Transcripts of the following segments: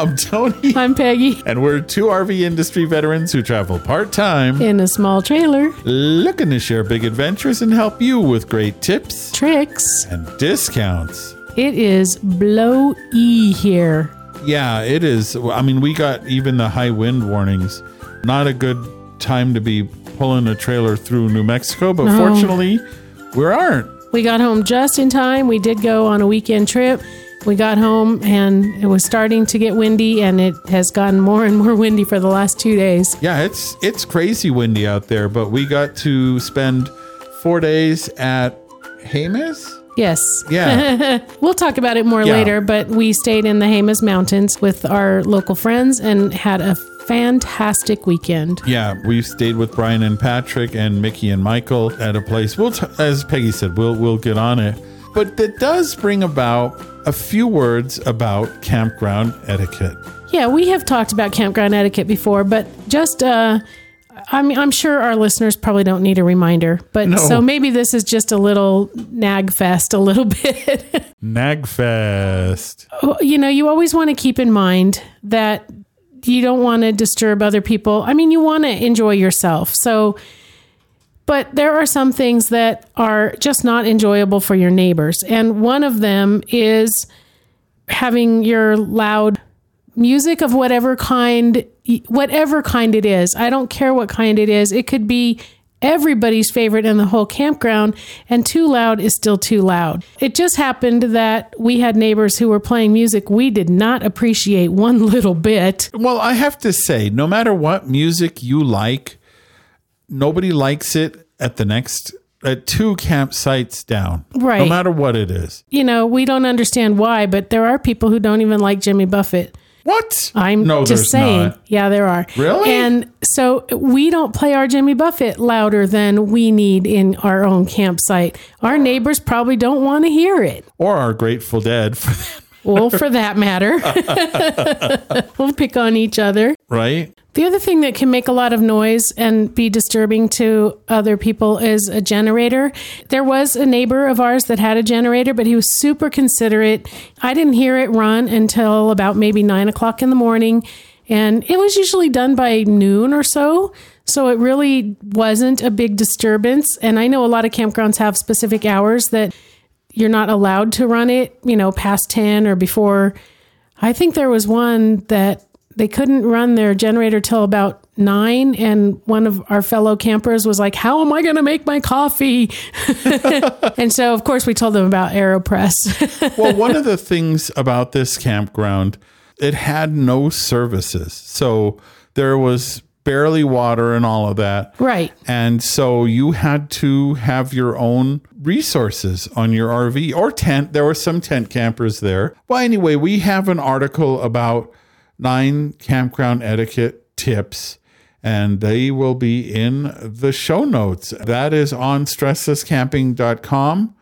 I'm Tony, I'm Peggy and we're two RV industry veterans who travel part time, in a small trailer. looking to share big adventures and help you with great tips Tricks. and discounts. It is blow E here. Yeah, it is. I mean, we got even the high wind warnings. Not a good time to be pulling a trailer through New Mexico, but No. fortunately, we aren't. We got home just in time. We did go on a weekend trip. We got home and it was starting to get windy, and it has gotten more and more windy for the last two days. Yeah, it's it's crazy windy out there, but we got to spend four days at Jemez. Yes. Yeah. We'll talk about it more Yeah. later, but we stayed in the Jemez Mountains with our local friends and had a fantastic weekend. Yeah, we stayed with Brian and Patrick and Mickey and Michael at a place. We'll, t- as Peggy said, we'll we'll get on it. But that does bring about a few words about campground etiquette. Yeah, we have talked about campground etiquette before, but just uh I mean, I'm sure our listeners probably don't need a reminder, but No. so maybe this is just a little nag fest, a little bit. Nagfest. you know, you always want to keep in mind that you don't want to disturb other people. I mean, you want to enjoy yourself. So, but there are some things that are just not enjoyable for your neighbors. And one of them is having your loud music of whatever kind whatever kind it is. I don't care what kind it is. It could be everybody's favorite in the whole campground and too loud is still too loud. It just happened that we had neighbors who were playing music we did not appreciate one little bit. Well, I have to say, no matter what music you like, nobody likes it at the next at two campsites down. Right. No matter what it is. You know, we don't understand why, but there are people who don't even like Jimmy Buffett. What? I'm no, just saying. not. Yeah, there are. Really? And so we don't play our Jimmy Buffett louder than we need in our own campsite. Our neighbors probably don't want to hear it. Or our Grateful Dead, for that, Well, for that matter, we'll pick on each other. right? The other thing that can make a lot of noise and be disturbing to other people is a generator. There was a neighbor of ours that had a generator, but he was super considerate. I didn't hear it run until about maybe nine o'clock in the morning, and it was usually done by noon or so. So it really wasn't a big disturbance. And I know a lot of campgrounds have specific hours that you're not allowed to run it, you know, past 10 or before. I think there was one that they couldn't run their generator till about nine. And one of our fellow campers was like, How am I going to make my coffee? and so, of course, we told them about AeroPress. well, one of the things about this campground, it had no services. So there was barely water and all of that. right. And so you had to have your own resources on your RV or tent. There were some tent campers there. Well, anyway, we have an article about nine campground etiquette tips. And they will be in the show notes. That is on stresslesscamping.com,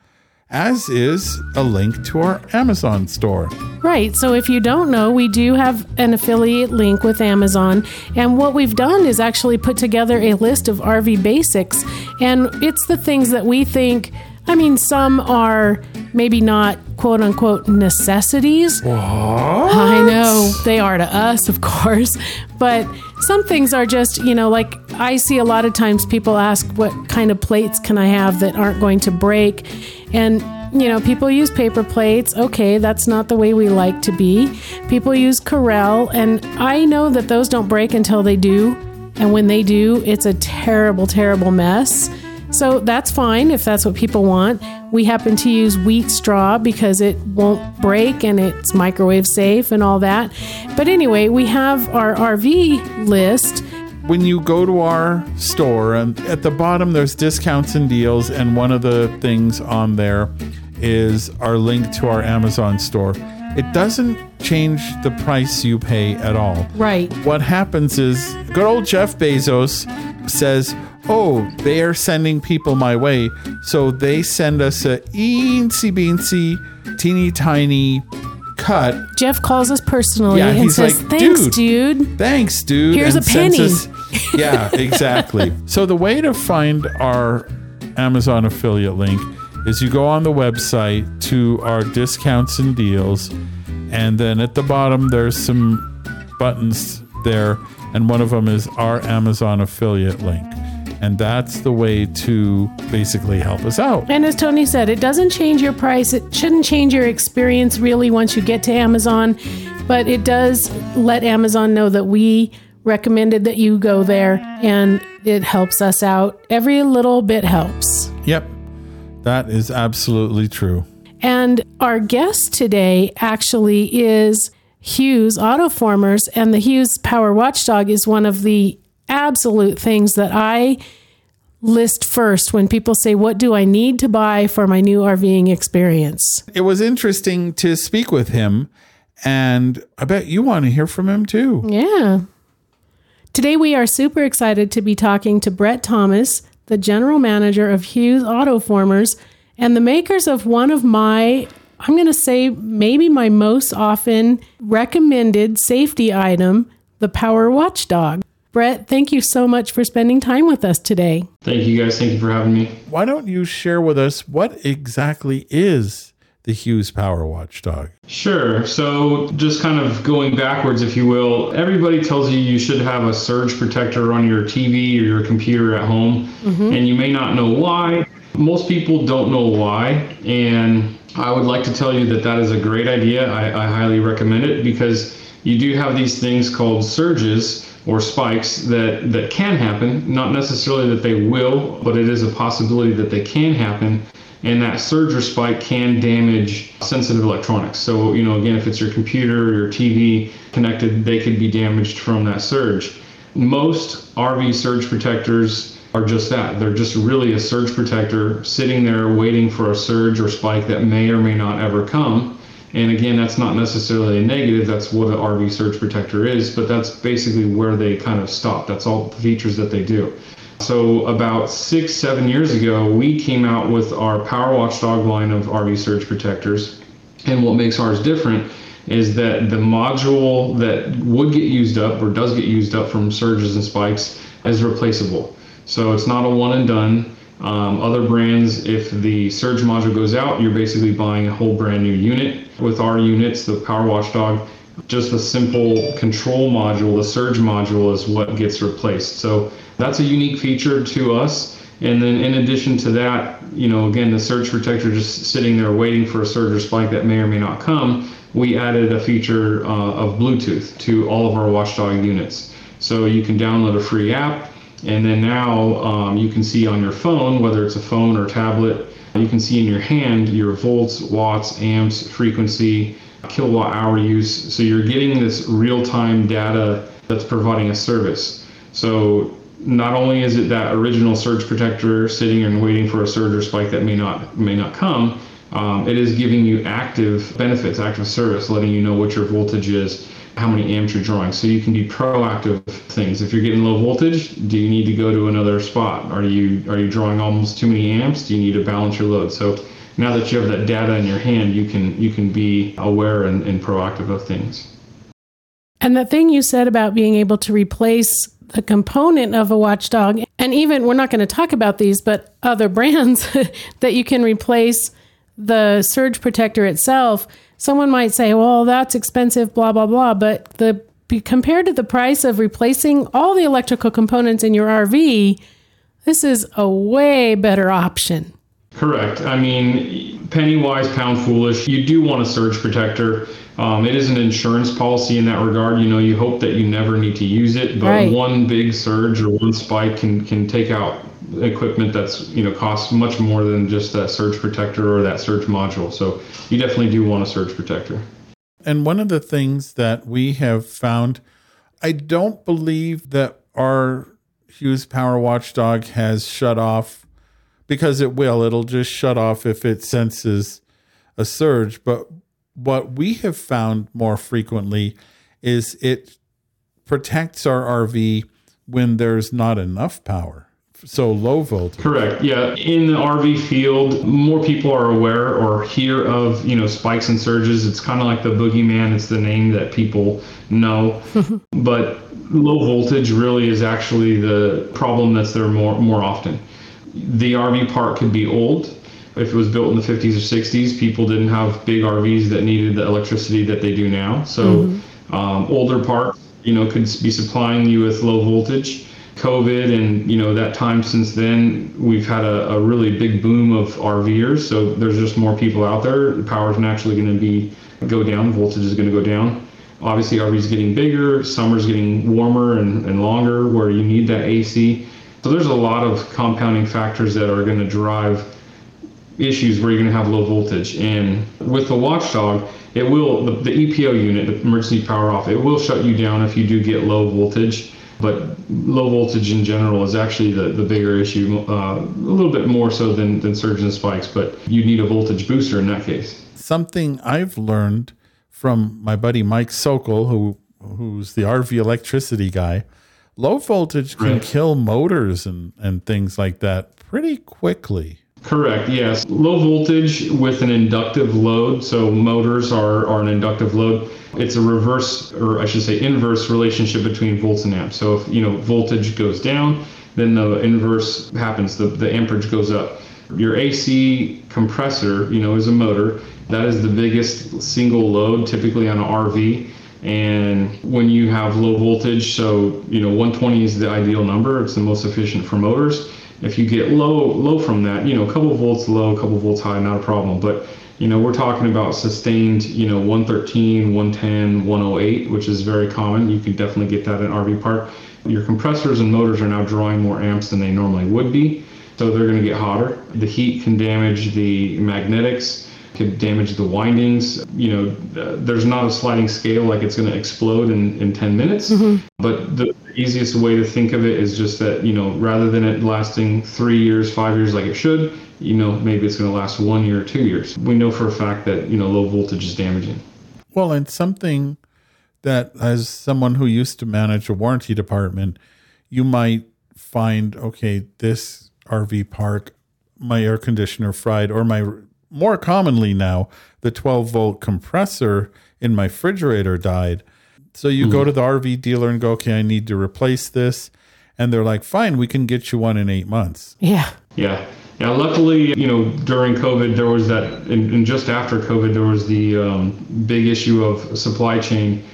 as is a link to our Amazon store. Right. So if you don't know, we do have an affiliate link with Amazon. And what we've done is actually put together a list of RV basics. And it's the things that we think, I mean, some are maybe not quote unquote necessities. I know they are to us, of course. But some things are just, you know, like I see a lot of times people ask, what kind of plates can I have that aren't going to break? And, you know, people use paper plates. Okay, that's not the way we like to be. People use Corelle, and I know that those don't break until they do. And when they do, it's a terrible, terrible mess. So that's fine if that's what people want. We happen to use wheat straw because it won't break and it's microwave safe and all that. But anyway, we have our RV list. When you go to our store and at the bottom there's discounts and deals and one of the things on there is our link to our Amazon store. It doesn't change the price you pay at all. Right. What happens is good old Jeff Bezos says, Oh, they are sending people my way. So they send us a eensy beensy, teeny tiny cut. Jeff calls us personally Yeah, and says, like, "Thanks, "Dude." dude." Thanks, dude. Here's and a penny. us- yeah, exactly. so the way to find our Amazon affiliate link is you go on the website to our discounts and deals, and then at the bottom there's some buttons there, and one of them is our Amazon affiliate link. And that's the way to basically help us out. And as Tony said, it doesn't change your price. It shouldn't change your experience really once you get to Amazon, but it does let Amazon know that we recommended that you go there and it helps us out. Every little bit helps. Yep, that is absolutely true. And our guest today actually is Hughes Autoformers, and the Hughes Power Watchdog is one of the absolute things that I list first when people say, What do I need to buy for my new RVing experience? It was interesting to speak with him, and I bet you want to hear from him too. Yeah. Today, we are super excited to be talking to Brett Thomas, the general manager of Hughes Autoformers and the makers of one of my, I'm going to say, maybe my most often recommended safety item, the Power Watchdog. Brett, thank you so much for spending time with us today. Thank you guys. Thank you for having me. Why don't you share with us what exactly is the Hughes Power Watchdog? Sure. So, just kind of going backwards, if you will, everybody tells you you should have a surge protector on your TV or your computer at home, mm-hmm. and you may not know why. Most people don't know why, and I would like to tell you that that is a great idea. I, I highly recommend it because you do have these things called surges or spikes that, that can happen. Not necessarily that they will, but it is a possibility that they can happen and that surge or spike can damage sensitive electronics. So, you know, again, if it's your computer or your TV connected, they could be damaged from that surge. Most RV surge protectors are just that. They're just really a surge protector sitting there waiting for a surge or spike that may or may not ever come. And again, that's not necessarily a negative. That's what an RV surge protector is, but that's basically where they kind of stop. That's all the features that they do. So about six, seven years ago, we came out with our Power Watchdog line of RV surge protectors. And what makes ours different is that the module that would get used up or does get used up from surges and spikes is replaceable. So it's not a one and done. Um, other brands, if the surge module goes out, you're basically buying a whole brand new unit. With our units, the Power Watchdog, just a simple control module, the surge module is what gets replaced. So that's a unique feature to us. And then in addition to that, you know, again, the surge protector just sitting there waiting for a surge or spike that may or may not come, we added a feature uh, of Bluetooth to all of our Watchdog units. So you can download a free app, and then now um, you can see on your phone, whether it's a phone or tablet, you can see in your hand your volts, watts, amps, frequency, kilowatt hour use. So you're getting this real time data that's providing a service. So not only is it that original surge protector sitting and waiting for a surge or spike that may not may not come, um, it is giving you active benefits, active service, letting you know what your voltage is, how many amps you're drawing, so you can do proactive things. If you're getting low voltage, do you need to go to another spot? Are you are you drawing almost too many amps? Do you need to balance your load? So now that you have that data in your hand, you can you can be aware and, and proactive of things. And the thing you said about being able to replace the component of a watchdog, and even we're not going to talk about these, but other brands that you can replace the surge protector itself. Someone might say, well, that's expensive, blah, blah, blah. But the compared to the price of replacing all the electrical components in your RV, this is a way better option. Correct. I mean, penny wise, pound foolish. You do want a surge protector. Um, it is an insurance policy in that regard. You know, you hope that you never need to use it, but Right. one big surge or one spike can can take out equipment that's you know costs much more than just that surge protector or that surge module. So you definitely do want a surge protector. And one of the things that we have found, I don't believe that our Hughes Power Watchdog has shut off because it will. It'll just shut off if it senses a surge. But what we have found more frequently is it protects our RV when there's not enough power. So low voltage. Correct. Yeah. In the RV field, more people are aware or hear of, you know, spikes and surges. It's kind of like the boogeyman. It's the name that people know. but low voltage really is actually the problem that's there more more often. The RV park could be old. If it was built in the 50s or 60s, people didn't have big RVs that needed the electricity that they do now. So um, older parks, you know, could be supplying you with low voltage. COVID and you know that time since then, we've had a, a really big boom of RVers. So there's just more people out there. The power is naturally going to be go down. Voltage is going to go down. Obviously, RV's getting bigger. Summer's getting warmer and, and longer, where you need that AC. So there's a lot of compounding factors that are going to drive issues where you're going to have low voltage. And with the Watchdog, it will the, the EPO unit, the emergency power off, it will shut you down if you do get low voltage. But low voltage in general is actually the, the bigger issue, uh, a little bit more so than, than surge and spikes. But you need a voltage booster in that case. Something I've learned from my buddy Mike Sokol, who who's the RV electricity guy, low voltage can Right. kill motors and, and things like that pretty quickly. Correct, yes. Low voltage with an inductive load. So motors are, are an inductive load. It's a reverse, or I should say inverse relationship between volts and amps. So if, you know, voltage goes down, then the inverse happens. The, the amperage goes up. Your AC compressor, you know, is a motor. That is the biggest single load typically on an RV. And when you have low voltage, so you know 120 is the ideal number. It's the most efficient for motors. If you get low low from that, you know a couple volts low, a couple volts high, not a problem. But you know we're talking about sustained, you know 113, 110, 108, which is very common. You can definitely get that in RV park. Your compressors and motors are now drawing more amps than they normally would be, so they're going to get hotter. The heat can damage the magnetics could damage the windings. You know, uh, there's not a sliding scale like it's going to explode in, in 10 minutes. But the easiest way to think of it is just that, you know, rather than it lasting three years, five years like it should, you know, maybe it's going to last one year or two years. We know for a fact that, you know, low voltage is damaging. Well, and something that, as someone who used to manage a warranty department, you might find okay, this RV park, my air conditioner fried, or my more commonly now, the 12 volt compressor in my refrigerator died. So you go to the RV dealer and go, okay, I need to replace this. And they're like, fine, we can get you one in eight months. Yeah. Yeah. Yeah. Luckily, you know, during COVID, there was that, and, and just after COVID, there was the um, big issue of supply chain.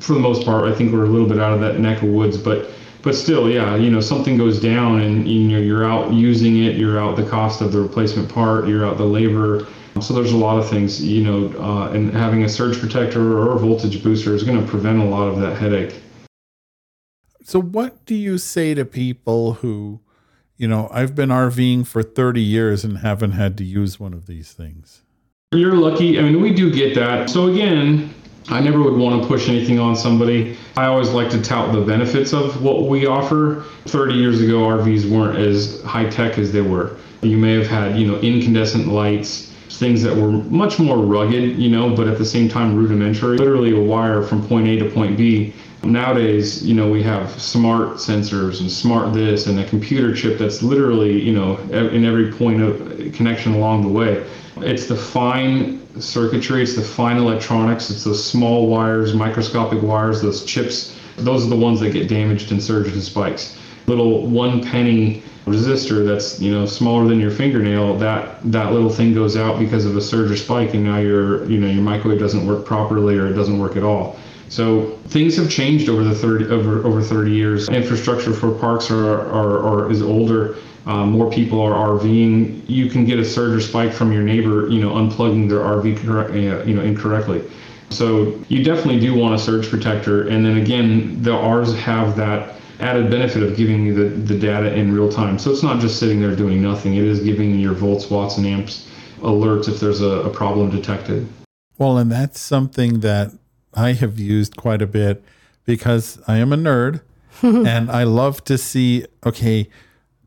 For the most part, I think we're a little bit out of that neck of woods, but but still, yeah, you know, something goes down, and you know, you're out using it, you're out the cost of the replacement part, you're out the labor. So there's a lot of things, you know, uh, and having a surge protector or a voltage booster is going to prevent a lot of that headache. So, what do you say to people who, you know, I've been RVing for 30 years and haven't had to use one of these things? You're lucky. I mean, we do get that. So again, I never would want to push anything on somebody. I always like to tout the benefits of what we offer. 30 years ago, RVs weren't as high tech as they were. You may have had, you know, incandescent lights, things that were much more rugged, you know, but at the same time rudimentary. Literally a wire from point A to point B. Nowadays, you know, we have smart sensors and smart this and a computer chip that's literally, you know, in every point of connection along the way. It's the fine circuitry, it's the fine electronics, it's those small wires, microscopic wires, those chips. Those are the ones that get damaged in surges and spikes. Little one penny resistor that's you know smaller than your fingernail that that little thing goes out because of a surge or spike and now your you know your microwave doesn't work properly or it doesn't work at all so things have changed over the 30 over over 30 years infrastructure for parks are are, are is older uh, more people are RVing. You can get a surge or spike from your neighbor, you know, unplugging their RV, uh, you know, incorrectly. So you definitely do want a surge protector. And then again, the R's have that added benefit of giving you the, the data in real time. So it's not just sitting there doing nothing. It is giving you your volts, watts, and amps alerts if there's a, a problem detected. Well, and that's something that I have used quite a bit because I am a nerd and I love to see, okay,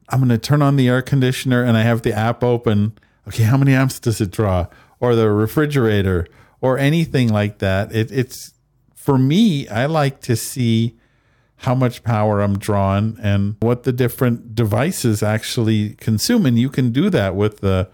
I'm going to turn on the air conditioner and I have the app open. Okay, how many amps does it draw? or the refrigerator or anything like that. It, it's for me, I like to see how much power I'm drawing and what the different devices actually consume. And you can do that with the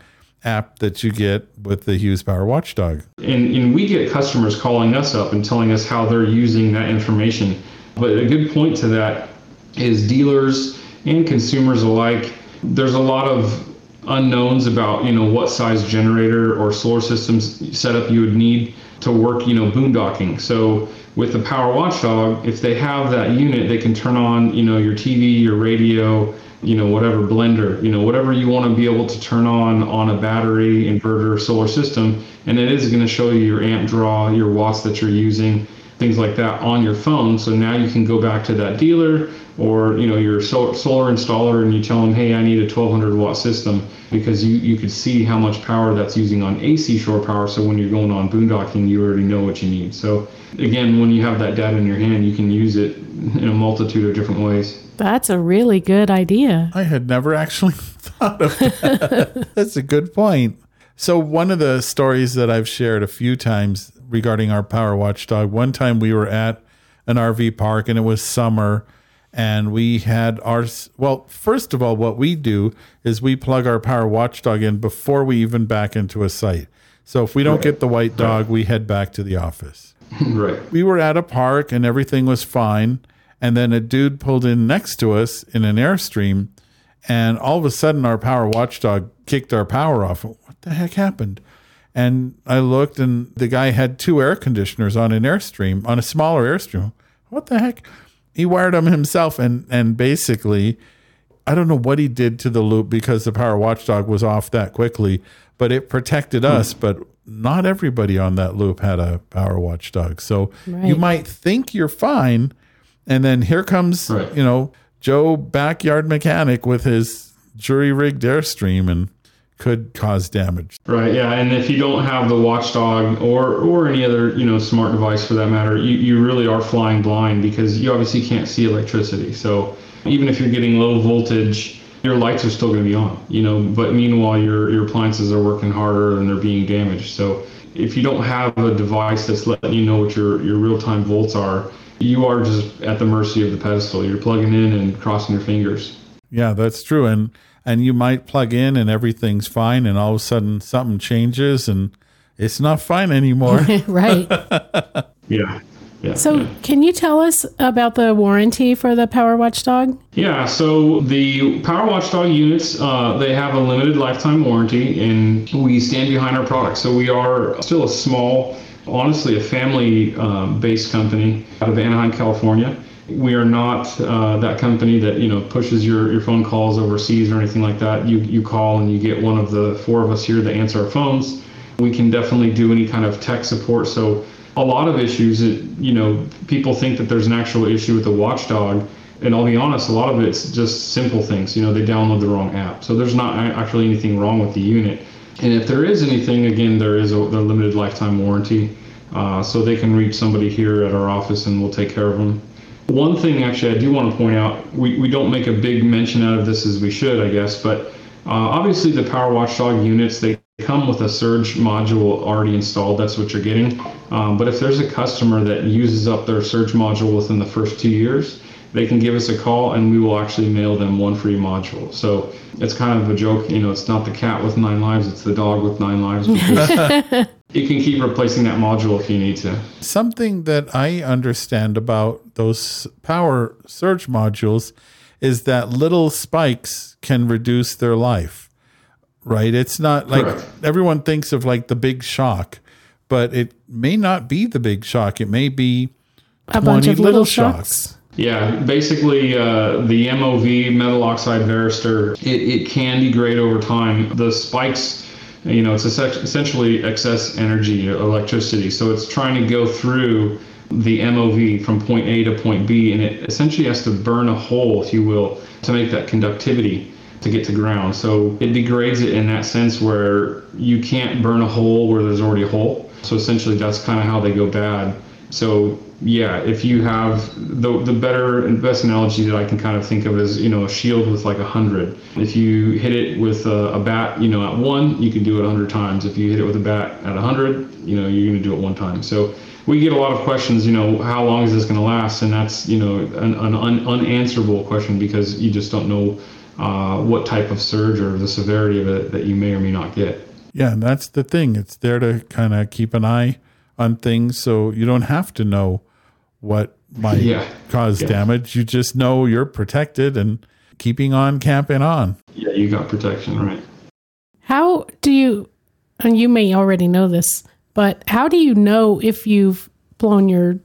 app that you get with the Hughes Power Watchdog. And, and we get customers calling us up and telling us how they're using that information. But a good point to that is dealers and consumers alike, there's a lot of unknowns about you know what size generator or solar systems setup you would need to work you know boondocking so with the power watchdog if they have that unit they can turn on you know your tv your radio you know whatever blender you know whatever you want to be able to turn on on a battery inverter solar system and it is going to show you your amp draw your watts that you're using things like that on your phone. So now you can go back to that dealer or you know your solar installer and you tell them hey i need a 1200 watt system because you, you could see how much power that's using on ac shore power. So when you're going on boondocking you already know what you need. So again when you have that data in your hand you can use it in a multitude of different ways. That's a really good idea. I had never actually thought of that. That's a good point. So one of the stories that i've shared a few times regarding our power watchdog. One time we were at an rv park and it was summer and we had our well first of all what we do is we plug our power watchdog in before we even back into a site. So if we don't right. get the white dog right. we head back to the office. Right. We were at a park and everything was fine. And then a dude pulled in next to us in an airstream and all of a sudden our power watchdog kicked our power off. What the heck happened and i looked and the guy had two air conditioners on an airstream on a smaller airstream what the heck he wired them himself and and basically I don't know what he did to the loop because the power watchdog was off that quickly, but it protected hmm. us. But not everybody on that loop had a power watchdog. So right. you might think you're fine. And then here comes, right. you know, Joe backyard mechanic with his jury rigged Airstream and could cause damage. Right. Yeah. And if you don't have the watchdog or or any other you know smart device for that matter, you, you really are flying blind because you obviously can't see electricity. So even if you're getting low voltage, your lights are still going to be on. You know. But meanwhile, your your appliances are working harder and they're being damaged. So if you don't have a device that's letting you know what your your real time volts are, you are just at the mercy of the pedestal. You're plugging in and crossing your fingers. Yeah, that's true. And and you might plug in and everything's fine and all of a sudden something changes and it's not fine anymore. right. yeah. Yeah, so, yeah. can you tell us about the warranty for the Power Watchdog? Yeah, so the Power Watchdog units, uh, they have a limited lifetime warranty, and we stand behind our product. So, we are still a small, honestly, a family um, based company out of Anaheim, California. We are not uh, that company that you know pushes your, your phone calls overseas or anything like that. You you call and you get one of the four of us here that answer our phones. We can definitely do any kind of tech support. So a lot of issues, that, you know, people think that there's an actual issue with the watchdog, and I'll be honest, a lot of it's just simple things. You know, they download the wrong app, so there's not actually anything wrong with the unit. And if there is anything, again, there is a, a limited lifetime warranty. Uh, so they can reach somebody here at our office and we'll take care of them. One thing, actually, I do want to point out we, we don't make a big mention out of this as we should, I guess, but uh, obviously the Power Watchdog units, they come with a surge module already installed. That's what you're getting. Um, but if there's a customer that uses up their surge module within the first two years, they can give us a call and we will actually mail them one free module. So it's kind of a joke, you know, it's not the cat with nine lives, it's the dog with nine lives. you can keep replacing that module if you need to. Something that I understand about those power surge modules is that little spikes can reduce their life. Right? It's not like Correct. everyone thinks of like the big shock, but it may not be the big shock. It may be a bunch of little, little shocks. shocks. Yeah, basically, uh, the MOV metal oxide varistor it, it can degrade over time. The spikes, you know, it's essentially excess energy, electricity. So it's trying to go through the MOV from point A to point B, and it essentially has to burn a hole, if you will, to make that conductivity to get to ground. So it degrades it in that sense where you can't burn a hole where there's already a hole. So essentially, that's kind of how they go bad. So yeah, if you have the the better and best analogy that I can kind of think of is you know a shield with like a hundred. If you hit it with a, a, bat, you know at one, you can do it a hundred times. If you hit it with a bat at a hundred, you know you're going to do it one time. So we get a lot of questions. You know, how long is this going to last? And that's you know an, an un, unanswerable question because you just don't know uh, what type of surge or the severity of it that you may or may not get. Yeah, and that's the thing. It's there to kind of keep an eye on things so you don't have to know what might yeah. cause yeah. damage. You just know you're protected and keeping on camping on. Yeah, you got protection, right. How do you, and you may already know this, but how do you know if you've blown your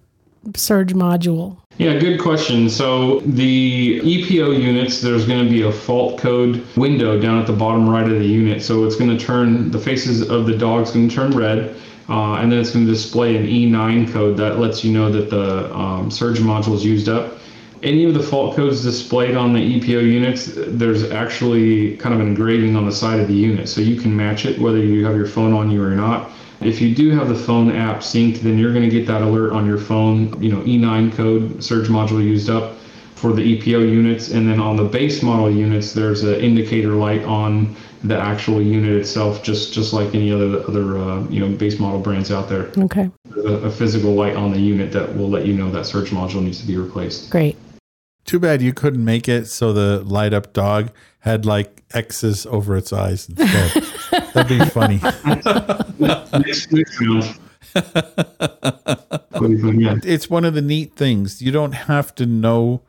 surge module? Yeah, good question. So the EPO units, there's going to be a fault code window down at the bottom right of the unit. So it's going to turn the faces of the dogs going to turn red uh, and then it's going to display an E9 code that lets you know that the um, surge module is used up. Any of the fault codes displayed on the EPO units, there's actually kind of an engraving on the side of the unit, so you can match it whether you have your phone on you or not. If you do have the phone app synced, then you're going to get that alert on your phone, you know, E9 code, surge module used up for the EPO units. And then on the base model units, there's an indicator light on the actual unit itself, just just like any other other uh, you know base model brands out there. Okay. A, a, physical light on the unit that will let you know that surge module needs to be replaced. Great. Too bad you couldn't make it so the light up dog had like X's over its eyes instead. That'd be funny. it's one of the neat things. You don't have to know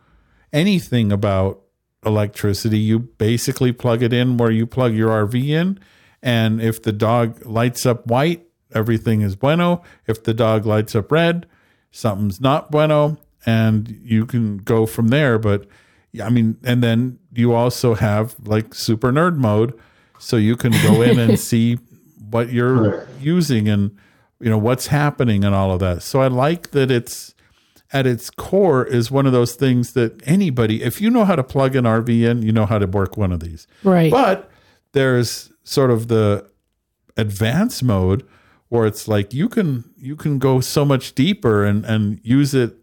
anything about electricity. You basically plug it in where you plug your RV in. And if the dog lights up white, everything is bueno. If the dog lights up red, something's not bueno. And you can go from there. But I mean, and then you also have like super nerd mode. So you can go in and see what you're using and, you know, what's happening and all of that. So I like that it's, at its core is one of those things that anybody, if you know how to plug an RV in, you know how to work one of these. Right. But there's sort of the advanced mode where it's like you can you can go so much deeper and and use it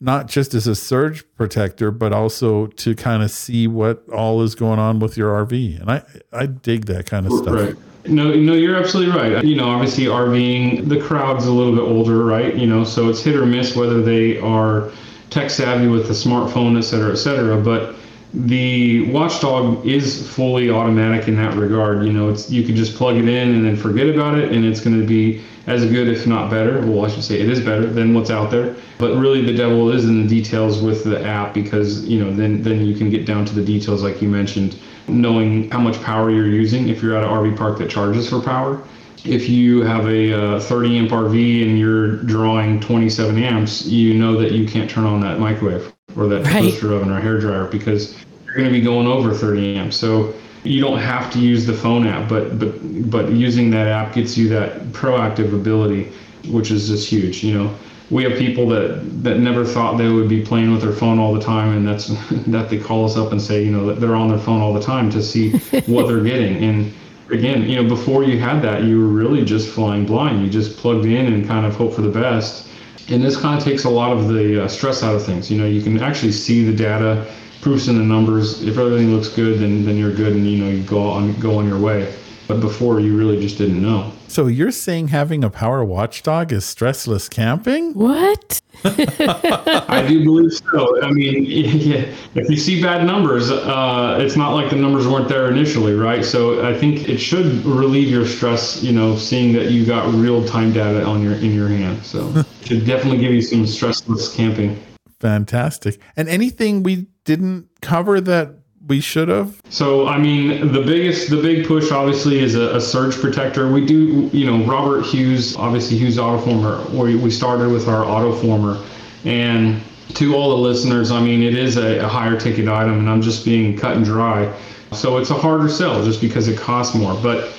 not just as a surge protector, but also to kind of see what all is going on with your RV. And I I dig that kind of stuff. Right. No, no, you're absolutely right. You know, obviously RVing, the crowd's a little bit older, right? You know, so it's hit or miss whether they are tech savvy with a smartphone, et cetera, et cetera. But the watchdog is fully automatic in that regard. You know, it's you can just plug it in and then forget about it, and it's going to be as good, if not better. Well, I should say it is better than what's out there. But really, the devil is in the details with the app because you know then then you can get down to the details like you mentioned knowing how much power you're using if you're at an RV park that charges for power. If you have a uh, 30 amp RV and you're drawing 27 amps, you know that you can't turn on that microwave or that right. toaster oven or hair dryer because you're going to be going over 30 amps. So you don't have to use the phone app, but but but using that app gets you that proactive ability, which is just huge. You know, we have people that that never thought they would be playing with their phone all the time and that's that they call us up and say you know that they're on their phone all the time to see what they're getting. And again you know before you had that you were really just flying blind. You just plugged in and kind of hope for the best. And this kind of takes a lot of the uh, stress out of things. You know you can actually see the data proofs in the numbers. If everything looks good then then you're good and you know you go on go on your way but before you really just didn't know so you're saying having a power watchdog is stressless camping? What? I do believe so. I mean, yeah, if you see bad numbers, uh, it's not like the numbers weren't there initially, right? So I think it should relieve your stress, you know, seeing that you got real time data on your in your hand. So it should definitely give you some stressless camping. Fantastic. And anything we didn't cover that we should have? So, I mean, the biggest, the big push obviously is a, a, surge protector. We do, you know, Robert Hughes, obviously Hughes Autoformer. We, we started with our Autoformer. And to all the listeners, I mean, it is a, a higher ticket item, and I'm just being cut and dry. So it's a harder sell just because it costs more. But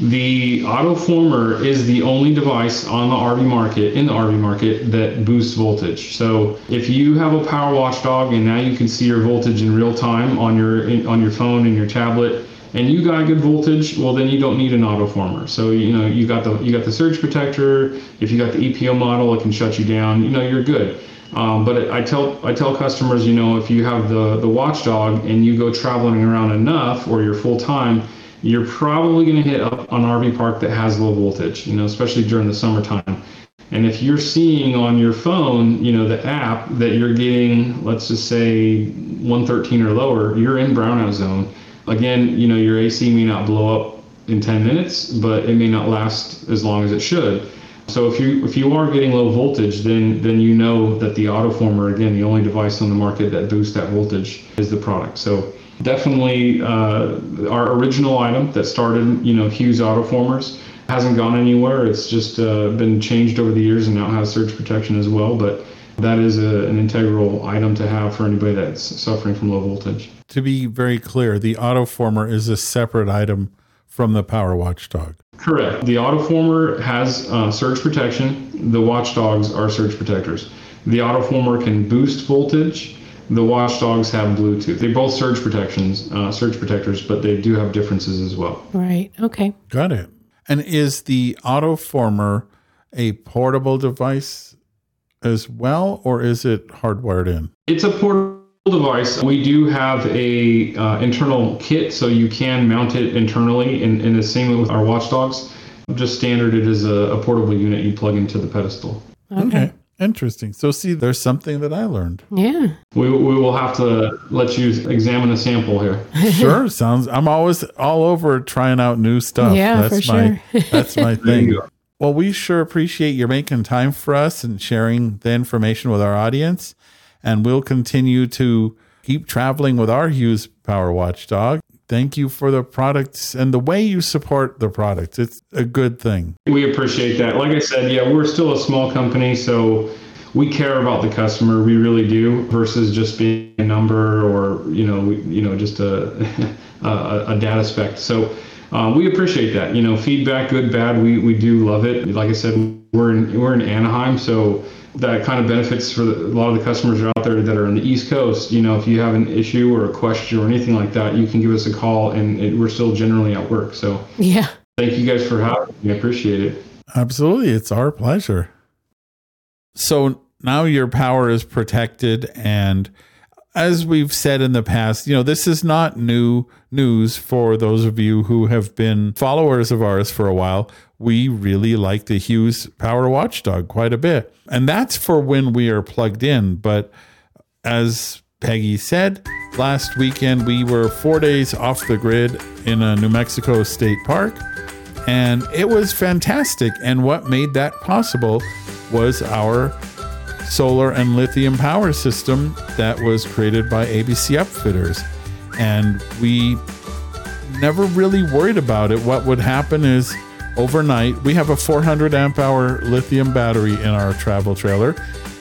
the Autoformer is the only device on the RV market, in the RV market, that boosts voltage. So if you have a power watchdog and now you can see your voltage in real time on your on your phone and your tablet, and you got good voltage, well then you don't need an autoformer. So you know you got the you got the surge protector. If you got the EPO model, it can shut you down. You know you're good. Um, but I tell I tell customers, you know, if you have the the watchdog and you go traveling around enough, or you're full time, you're probably going to hit up an RV park that has low voltage. You know, especially during the summertime. And if you're seeing on your phone, you know, the app that you're getting, let's just say 113 or lower, you're in brownout zone. Again, you know, your AC may not blow up in 10 minutes, but it may not last as long as it should. So if you if you are getting low voltage, then then you know that the autoformer, again, the only device on the market that boosts that voltage is the product. So definitely uh, our original item that started, you know, Hughes autoformers hasn't gone anywhere. It's just uh, been changed over the years and now has surge protection as well. But that is a, an integral item to have for anybody that's suffering from low voltage. To be very clear, the autoformer is a separate item from the Power Watchdog. Correct. The autoformer has uh, surge protection. The watchdogs are surge protectors. The autoformer can boost voltage. The watchdogs have Bluetooth. They both surge protections, uh, surge protectors, but they do have differences as well. Right. Okay. Got it. And is the autoformer a portable device as well, or is it hardwired in? It's a portable device. We do have a uh, internal kit, so you can mount it internally. In, in the same with our watchdogs, just standard. It is a, a portable unit you plug into the pedestal. Okay. Interesting. So, see, there's something that I learned. Yeah. We, we will have to let you examine a sample here. Sure. Sounds, I'm always all over trying out new stuff. Yeah, that's for my, sure. That's my thing. Well, we sure appreciate you making time for us and sharing the information with our audience. And we'll continue to keep traveling with our Hughes Power Watchdog. Thank you for the products and the way you support the products. It's a good thing. We appreciate that. Like I said, yeah, we're still a small company, so we care about the customer. We really do, versus just being a number or you know, we, you know, just a a, a data spec. So uh, we appreciate that. You know, feedback, good, bad. We we do love it. Like I said, we're in we're in Anaheim, so that kind of benefits for the, a lot of the customers are out there that are on the East Coast. You know, if you have an issue or a question or anything like that, you can give us a call, and it, we're still generally at work. So Yeah. thank you guys for having me. I appreciate it. Absolutely. It's our pleasure. So now your power is protected. And as we've said in the past, you know, this is not new news for those of you who have been followers of ours for a while. We really like the Hughes Power Watchdog quite a bit. And that's for when we are plugged in. But as Peggy said, last weekend we were four days off the grid in a New Mexico state park and it was fantastic. And what made that possible was our solar and lithium power system that was created by ABC Upfitters. And we never really worried about it. What would happen is overnight, we have a 400 amp hour lithium battery in our travel trailer.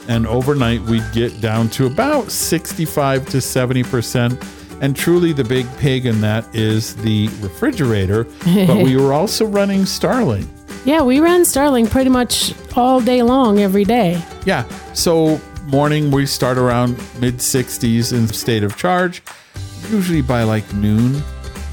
And overnight, we'd get down to about 65 to 70%. And truly, the big pig in that is the refrigerator. but we were also running Starlink. Yeah, we ran Starlink pretty much all day long every day. Yeah. So morning we start around mid 60s in state of charge. Usually by like noon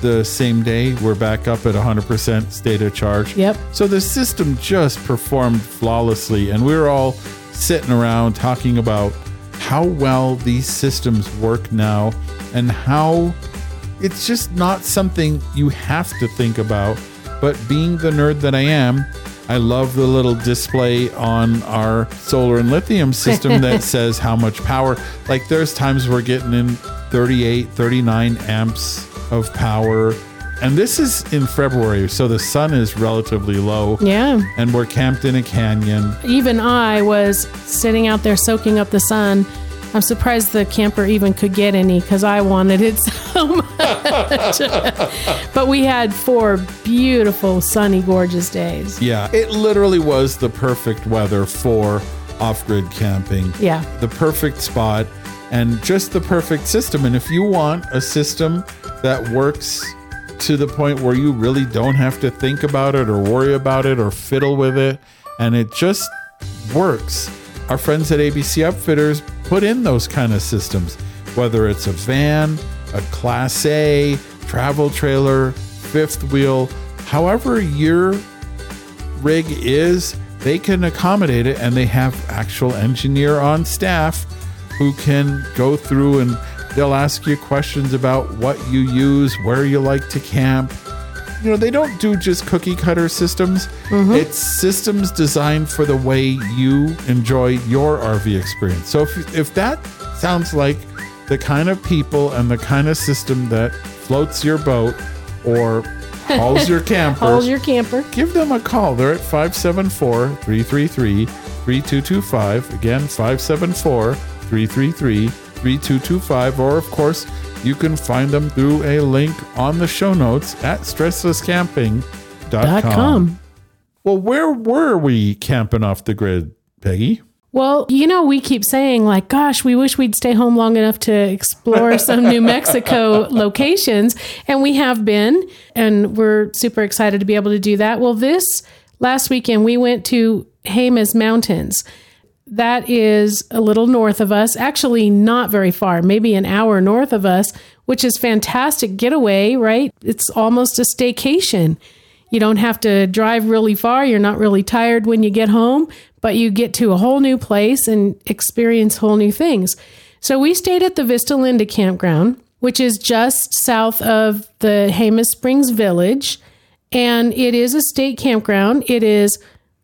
the same day we're back up at 100% state of charge. Yep. So the system just performed flawlessly and we were all sitting around talking about how well these systems work now and how it's just not something you have to think about. But being the nerd that I am, I love the little display on our solar and lithium system that says how much power. Like there's times we're getting in 38, 39 amps of power. And this is in February, so the sun is relatively low. Yeah. And we're camped in a canyon. Even I was sitting out there soaking up the sun. I'm surprised the camper even could get any because I wanted it so much. but we had four beautiful, sunny, gorgeous days. Yeah, it literally was the perfect weather for off grid camping. Yeah. the perfect spot and just the perfect system. And if you want a system that works to the point where you really don't have to think about it or worry about it or fiddle with it, and it just works, our friends at ABC Upfitters put in those kind of systems, whether it's a van, a Class A, travel trailer, fifth wheel, however your rig is, they can accommodate it and they have actual engineer on staff who can go through and they'll ask you questions about what you use, where you like to camp. You know, they don't do just cookie cutter systems. Mm-hmm. It's systems designed for the way you enjoy your RV experience. So if if that sounds like the kind of people and the kind of system that floats your boat or hauls your camper, Hauls your camper. give them a call. They're at 574 333 3225. Again, 574 333 3225. Or, of course, you can find them through a link on the show notes at stresslesscamping.com. Well, where were we camping off the grid, Peggy? Well, you know, we keep saying, like, gosh, we wish we'd stay home long enough to explore some New Mexico locations. And we have been, and we're super excited to be able to do that. Well, this last weekend, we went to Jemez Mountains. That is a little north of us, actually, not very far, maybe an hour north of us, which is fantastic getaway, right? It's almost a staycation. You don't have to drive really far. You're not really tired when you get home, but you get to a whole new place and experience whole new things. So we stayed at the Vista Linda campground, which is just south of the Jemez Springs Village. And it is a state campground. It is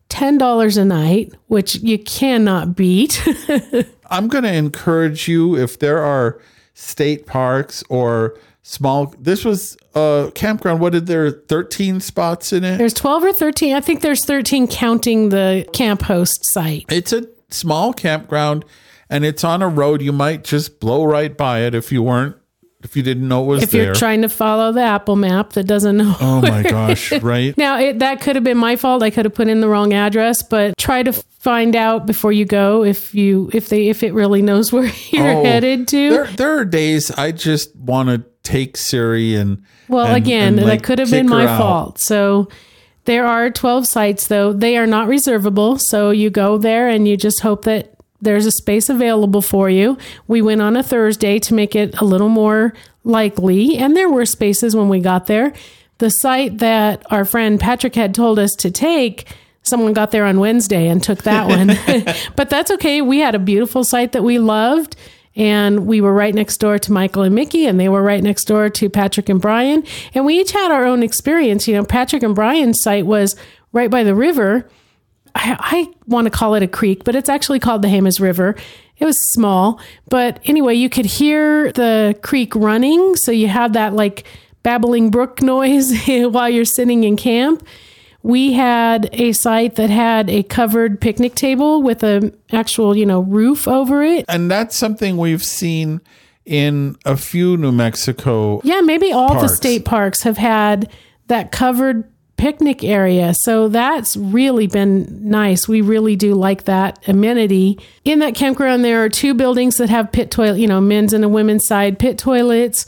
$10 a night, which you cannot beat. I'm going to encourage you if there are state parks or small. This was a campground. What did there? 13 spots in it. there's 12 or 13. I think there's 13 counting the camp host site. It's a small campground and it's on a road. You might just blow right by it if you weren't, if you didn't know it was If there. you're trying to follow the Apple map that doesn't know oh my gosh, right? Now, it, that could have been my fault. I could have put in the wrong address, but try to find out before you go if you if they if it really knows where you're Oh, headed to. There, there are days I just want to take Siri and. well, and- again, and, like, that could have been my fault. So there are 12 sites though. They are not reservable, so you go there and you just hope that there's a space available for you. We went on a Thursday to make it a little more likely, and there were spaces when we got there. The site that our friend Patrick had told us to take, someone got there on Wednesday and took that one. but that's okay. We had a beautiful site that we loved. And we were right next door to Michael and Mickey, and they were right next door to Patrick and Brian. And we each had our own experience. You know, Patrick and Brian's site was right by the river. I, I want to call it a creek, but it's actually called the Jemez River. It was small, but anyway, you could hear the creek running. So you had that like babbling brook noise while you're sitting in camp. We had a site that had a covered picnic table with a actual, you know, roof over it. And that's something we've seen in a few New Mexico. Yeah, maybe all the state parks have had that covered picnic area. So that's really been nice. We really do like that amenity. In that campground, there are two buildings that have pit toilet, you know, men's and a women's side pit toilets.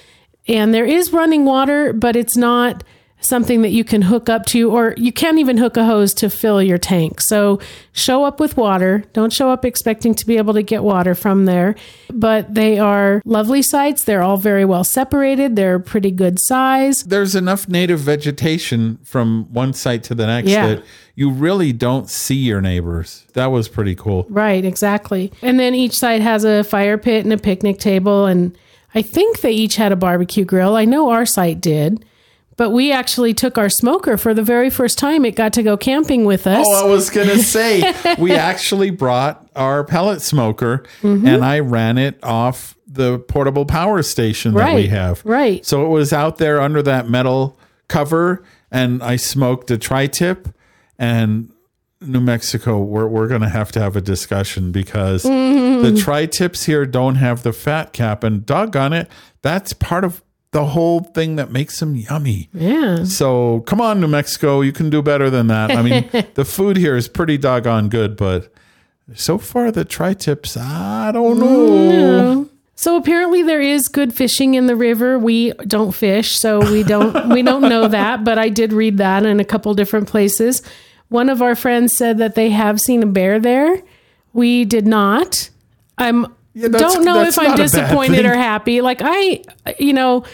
And there is running water, but it's not something that you can hook up to, or you can't even hook a hose to fill your tank. So show up with water. Don't show up expecting to be able to get water from there. But they are lovely sites. They're all very well separated. They're pretty good size. There's enough native vegetation from one site to the next Yeah. that you really don't see your neighbors. That was pretty cool. Right, exactly. And then each site has a fire pit and a picnic table. And I think they each had a barbecue grill. I know our site did. But we actually took our smoker for the very first time. It got to go camping with us. Oh, I was going to say, we actually brought our pellet smoker Mm-hmm. and I ran it off the portable power station that we have. right. So it was out there under that metal cover and I smoked a tri tip and New Mexico, we're, we're going to have to have a discussion because Mm-hmm. the tri tips here don't have the fat cap and doggone it, that's part of the whole thing that makes them yummy. yeah. So come on, New Mexico, you can do better than that. I mean, the food here is pretty doggone good, but so far the tri tips, I don't know. Mm, so apparently there is good fishing in the river. We don't fish, so we don't we don't know that, but I did read that in a couple different places. One of our friends said that they have seen a bear there. We did not. I'm that's- don't know if I'm not a bad disappointed or happy. Like I you know,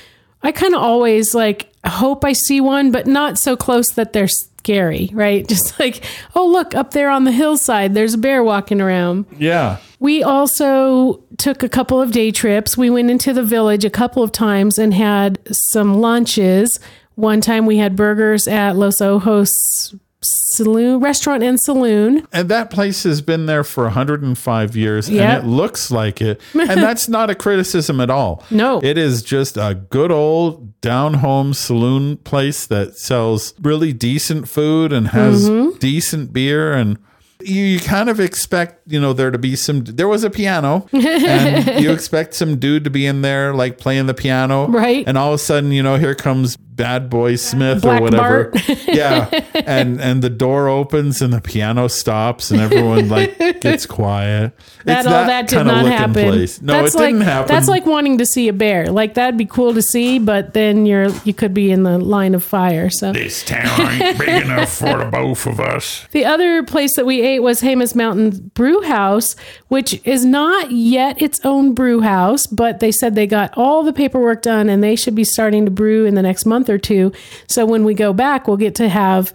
I kind of always like hope I see one, but not so close that they're scary, right? Just like, oh, look, up there on the hillside, there's a bear walking around. Yeah. We also took a couple of day trips. We went into the village a couple of times and had some lunches. One time we had burgers at Los Ojos Saloon, restaurant and saloon. And that place has been there for 105 years Yep. and it looks like it. And that's not a criticism at all. No. It is just a good old down home saloon place that sells really decent food and has Mm-hmm. decent beer and you, you kind of expect, you know, there to be some there was a piano and you expect some dude to be in there like playing the piano. Right. And all of a sudden, you know, here comes Bad Boy Smith Black or whatever. Bart. yeah. And and the door opens and the piano stops and everyone like gets quiet. That It's all that did not happen. place. No, that's it like, didn't happen. That's like wanting to see a bear. Like that'd be cool to see, but then you're you could be in the line of fire. So this town ain't big enough for the both of us. The other place that we ate was Jemez Mountain Brew House, which is not yet its own brew house, but they said they got all the paperwork done and they should be starting to brew in the next month or two. So when we go back, we'll get to have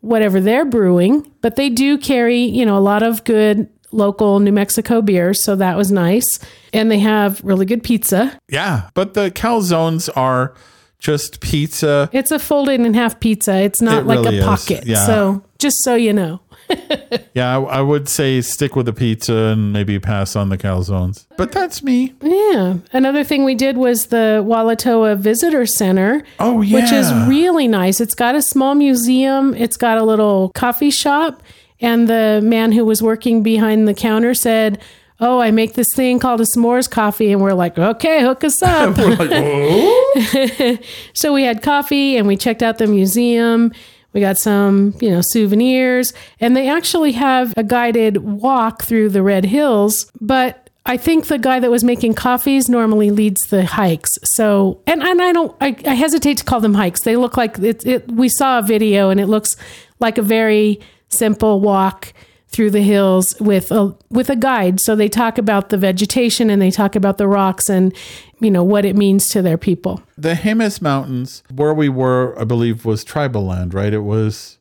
whatever they're brewing. But they do carry, you know, a lot of good local New Mexico beers, so that was nice. And they have really good pizza. Yeah. But the calzones are just pizza. It's a folded in half pizza. It's not It like really a pocket. Yeah. So just so you know. Yeah, I, I would say stick with the pizza and maybe pass on the calzones. But that's me. Yeah. Another thing we did was the Walatowa Visitor Center. Oh, yeah. Which is really nice. It's got a small museum, it's got a little coffee shop. And the man who was working behind the counter said, Oh, I make this thing called a s'mores coffee. And we're like, Okay, hook us up. Like, oh. so we had coffee and we checked out the museum. We got some, you know, souvenirs, and they actually have a guided walk through the Red Hills. But I think the guy that was making coffees normally leads the hikes. So, and, and I don't, I, I hesitate to call them hikes. They look like it, it. We saw a video, and it looks like a very simple walk through the hills with a with a guide. So they talk about the vegetation and they talk about the rocks and you know what it means to their people. the Jemez Mountains, where we were, I believe, was tribal land, right? It was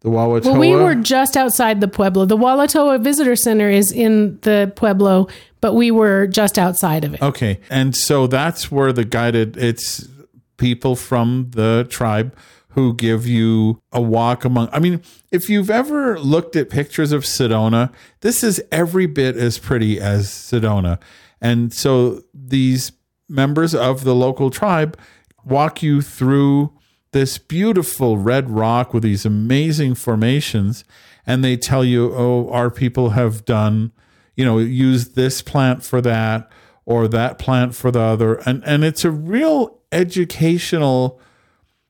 the Walatowa. Well, we were just outside the Pueblo. The Walatowa Visitor Center is in the Pueblo, but we were just outside of it. Okay. And so that's where the guided it's people from the tribe who give you a walk among I mean, if you've ever looked at pictures of Sedona, this is every bit as pretty as Sedona. And so these members of the local tribe walk you through this beautiful red rock with these amazing formations and they tell you, "Oh, our people have done you know, use this plant for that or that plant for the other. And and it's a real educational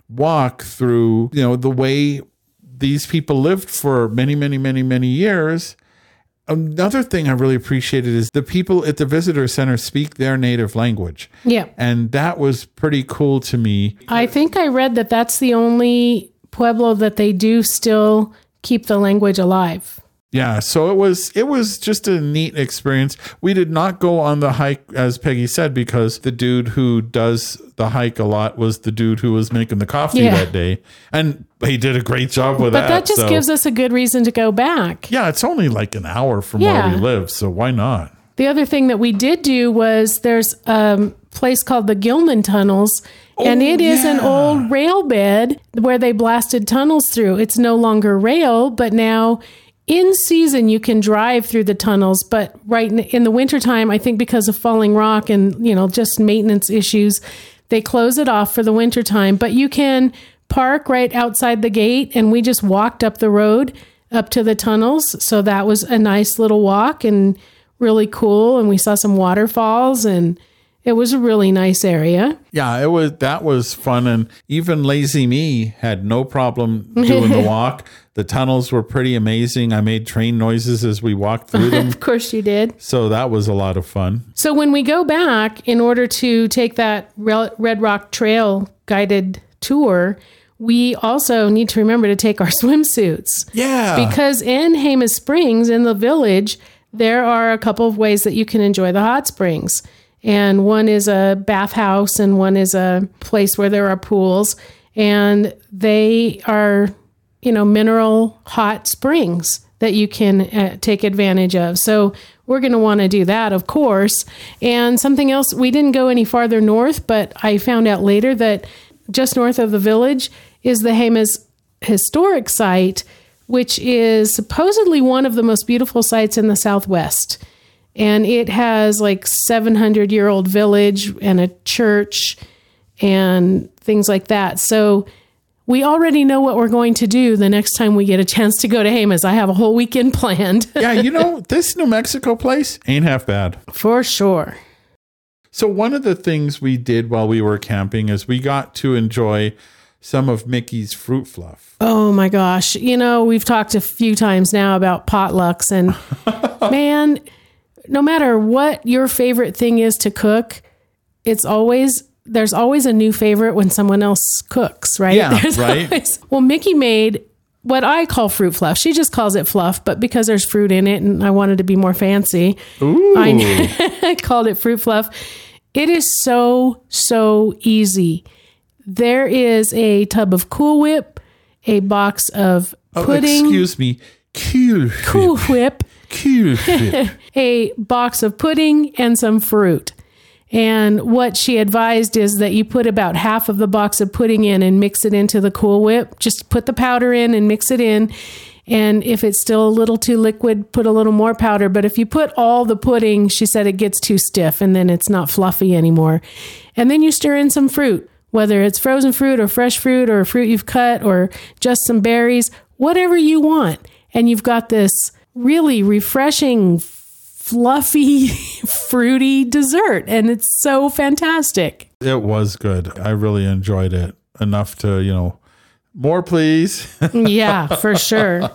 walk through, you know, the way these people lived for many, many, many, many years. Another thing I really appreciated is the people at the visitor center speak their native language. Yeah. And that was pretty cool to me. I think I read that that's the only Pueblo that they do still keep the language alive. Yeah, so it was it was just a neat experience. We did not go on the hike as Peggy said because the dude who does the hike a lot was the dude who was making the coffee Yeah. that day, and he did a great job with But that. But that just so- gives us a good reason to go back. yeah, it's only like an hour from Yeah. where we live, so why not? The other thing that we did do was there's a um, place called the Gilman Tunnels, and Oh, it is an old rail bed where they blasted tunnels through. It's no longer rail, but now in season you can drive through the tunnels. But right in, in the wintertime, I think because of falling rock and you know just maintenance issues, they close it off for the wintertime. But you can park right outside the gate, and we just walked up the road up to the tunnels. So that was a nice little walk and really cool. And we saw some waterfalls, and it was a really nice area. Yeah, it was that was fun, and even lazy me had no problem doing the walk. The tunnels were pretty amazing. I made train noises as we walked through them, Of course, you did. so that was a lot of fun. So when we go back, in order to take that Red Rock Trail guided tour, we also need to remember to take our swimsuits. Yeah, Because in Jemez Springs, in the village, there are a couple of ways that you can enjoy the hot springs. and one is a bathhouse, and one is a place where there are pools, and they are, you know, mineral hot springs that you can uh, take advantage of. So we're going to want to do that, of course. And something else, we didn't go any farther north, but I found out later that just north of the village is the Jemez Historic Site, which is supposedly one of the most beautiful sites in the Southwest. And it has like 700 year old village and a church and things like that. So we already know what we're going to do the next time we get a chance to go to Jemez. I have a whole weekend planned. yeah, you know, this New Mexico place ain't half bad. For sure. So, one of the things we did while we were camping is we got to enjoy some of Mickey's fruit fluff. Oh my gosh. You know, we've talked a few times now about potlucks, and man, no matter what your favorite thing is to cook, it's always there's always a new favorite when someone else cooks, right? Yeah, There's right. always- well, Mickey made what I call fruit fluff. She just calls it fluff, but because there's fruit in it and I wanted to be more fancy. I, I called it fruit fluff. It is so, so easy. There is a tub of Cool Whip, a box of Oh, pudding, excuse me. Cool. Cool Whip, Cool. whip. a box of pudding, and some fruit. And what she advised is that you put about half of the box of pudding in and mix it into the Cool Whip. Just put the powder in and mix it in. And if it's still a little too liquid, put a little more powder. But if you put all the pudding, she said it gets too stiff and then it's not fluffy anymore. And then you stir in some fruit, whether it's frozen fruit or fresh fruit or fruit you've cut or just some berries, whatever you want. And you've got this really refreshing, fluffy, fruity dessert. And it's so fantastic. it was good. I really enjoyed it enough to, you know, more please. Yeah, for sure.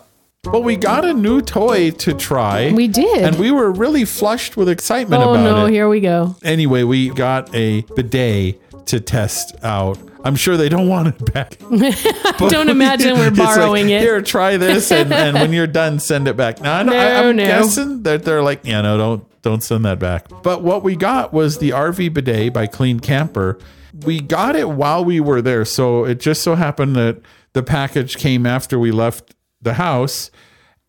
Well, we got a new toy to try. We did. And we were really flushed with excitement oh about no, it. here we go. Anyway, we got a bidet to test out. I'm sure they don't want it back. Don't imagine we're it's like, borrowing it. Here, try this, and, and when you're done, send it back. Now, I, No, I, am no. guessing that they're like, yeah, no, don't don't send that back. But what we got was the RV bidet by Clean Camper. We got it while we were there, so it just so happened that the package came after we left the house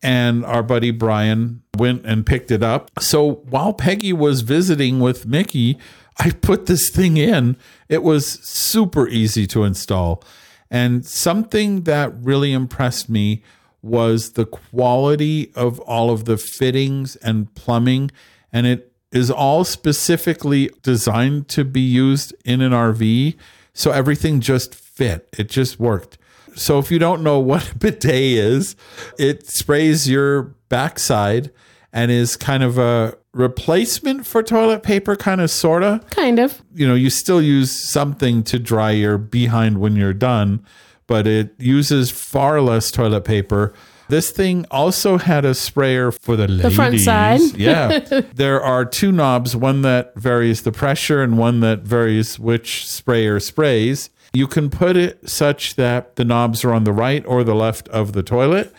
and our buddy Brian went and picked it up. So while Peggy was visiting with Mickey, I put this thing in. It was super easy to install. And something that really impressed me was the quality of all of the fittings and plumbing. And it is all specifically designed to be used in an RV. So everything just fit, it just worked. So if you don't know what a bidet is, it sprays your backside and is kind of a replacement for toilet paper, kind of sorta. Kind of. You know, you still use something to dry your behind when you're done, but it uses far less toilet paper. This thing also had a sprayer for the ladies. front side. yeah. There are two knobs, one that varies the pressure and one that varies which sprayer sprays. You can put it such that the knobs are on the right or the left of the toilet.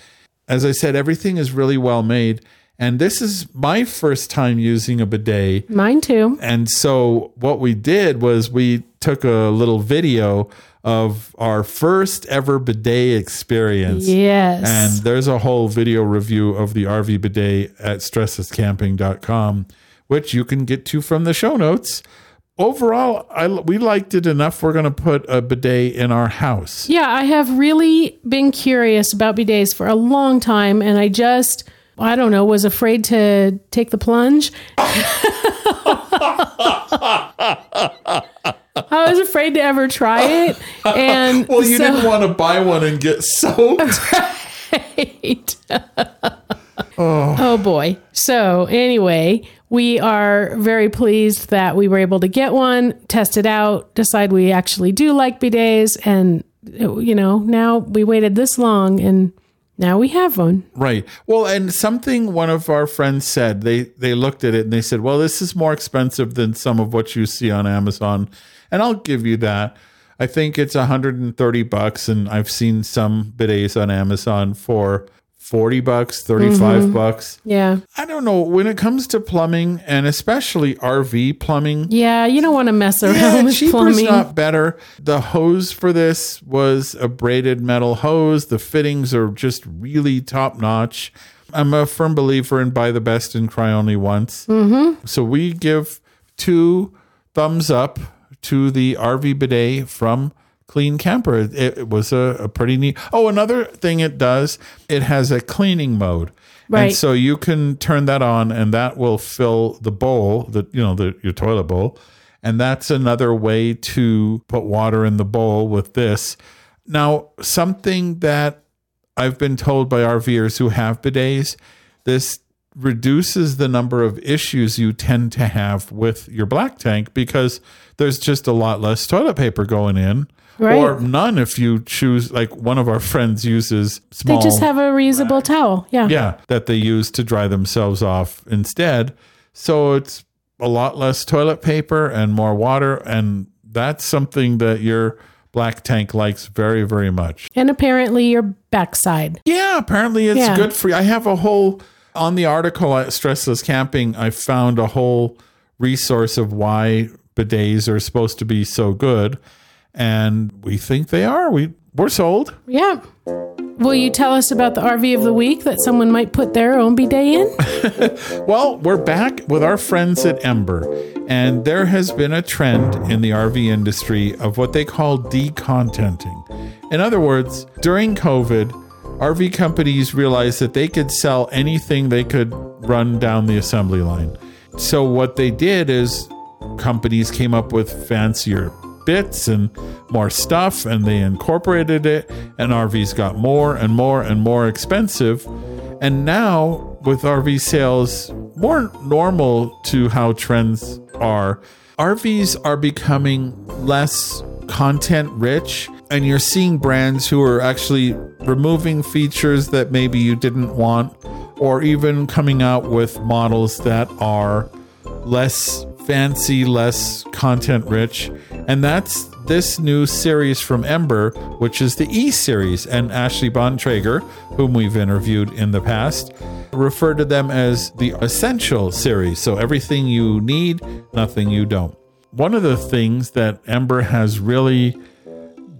As I said, everything is really well made. And this is my first time using a bidet. Mine too. And so what we did was we took a little video of our first ever bidet experience. Yes. And there's a whole video review of the RV bidet at stresslesscamping.com, which you can get to from the show notes. Overall, I, we liked it enough. We're going to put a bidet in our house. Yeah, I have really been curious about bidets for a long time, and I just, I don't know, was afraid to take the plunge. I was afraid to ever try it, and Well, you so- didn't want to buy one and get soaked. Oh. oh boy. So, anyway, we are very pleased that we were able to get one, test it out, decide we actually do like bidets. And, you know, now we waited this long and now we have one. Right. Well, and something one of our friends said, they they looked at it and they said, "Well, this is more expensive than some of what you see on Amazon." And I'll give you that. I think it's 130 bucks and I've seen some bidets on Amazon for 40 bucks, 35 bucks. Yeah. I don't know. When it comes to plumbing and especially RV plumbing, Yeah, you don't want to mess around yeah, with cheaper's plumbing. not better. The hose for this was a braided metal hose. The fittings are just really top notch. I'm a firm believer in buy the best and cry only once. Mm-hmm. So we give two thumbs up to the RV bidet from Clean Camper. It, it was a, a pretty neat. Oh, another thing it does, it has a cleaning mode. Right. And so you can turn that on and that will fill the bowl, the you know, the your toilet bowl. And that's another way to put water in the bowl with this. Now, something that I've been told by RVers who have bidets, this reduces the number of issues you tend to have with your black tank because there's just a lot less toilet paper going in. Right. Or none if you choose like one of our friends uses they small just have a reusable towel. Yeah. yeah, that they use to dry themselves off instead. So it's a lot less toilet paper and more water. And that's something that your black tank likes very, very much. And apparently your backside. Yeah, apparently it's Yeah. good for you. I have a whole, on the article at Stressless Camping, I found a whole resource of why bidets are supposed to be so good. And we think they are. We, we're sold. Yeah. Will you tell us about the RV of the week that someone might put their own Day in? Well, we're back with our friends at Ember, and there has been a trend in the RV industry of what they call decontenting. In other words, during COVID, RV companies realized that they could sell anything they could run down the assembly line. So, what they did is companies came up with fancier bits and more stuff, and they incorporated it, and RVs got more and more and more expensive. And now, with RV sales more normal to how trends are, RVs are becoming less content rich. And you're seeing brands who are actually removing features that maybe you didn't want, or even coming out with models that are less fancy, less content rich. And that's this new series from Ember, which is the E series. And Ashley Bontrager, whom we've interviewed in the past, referred to them as the Essential series. So everything you need, nothing you don't. One of the things that Ember has really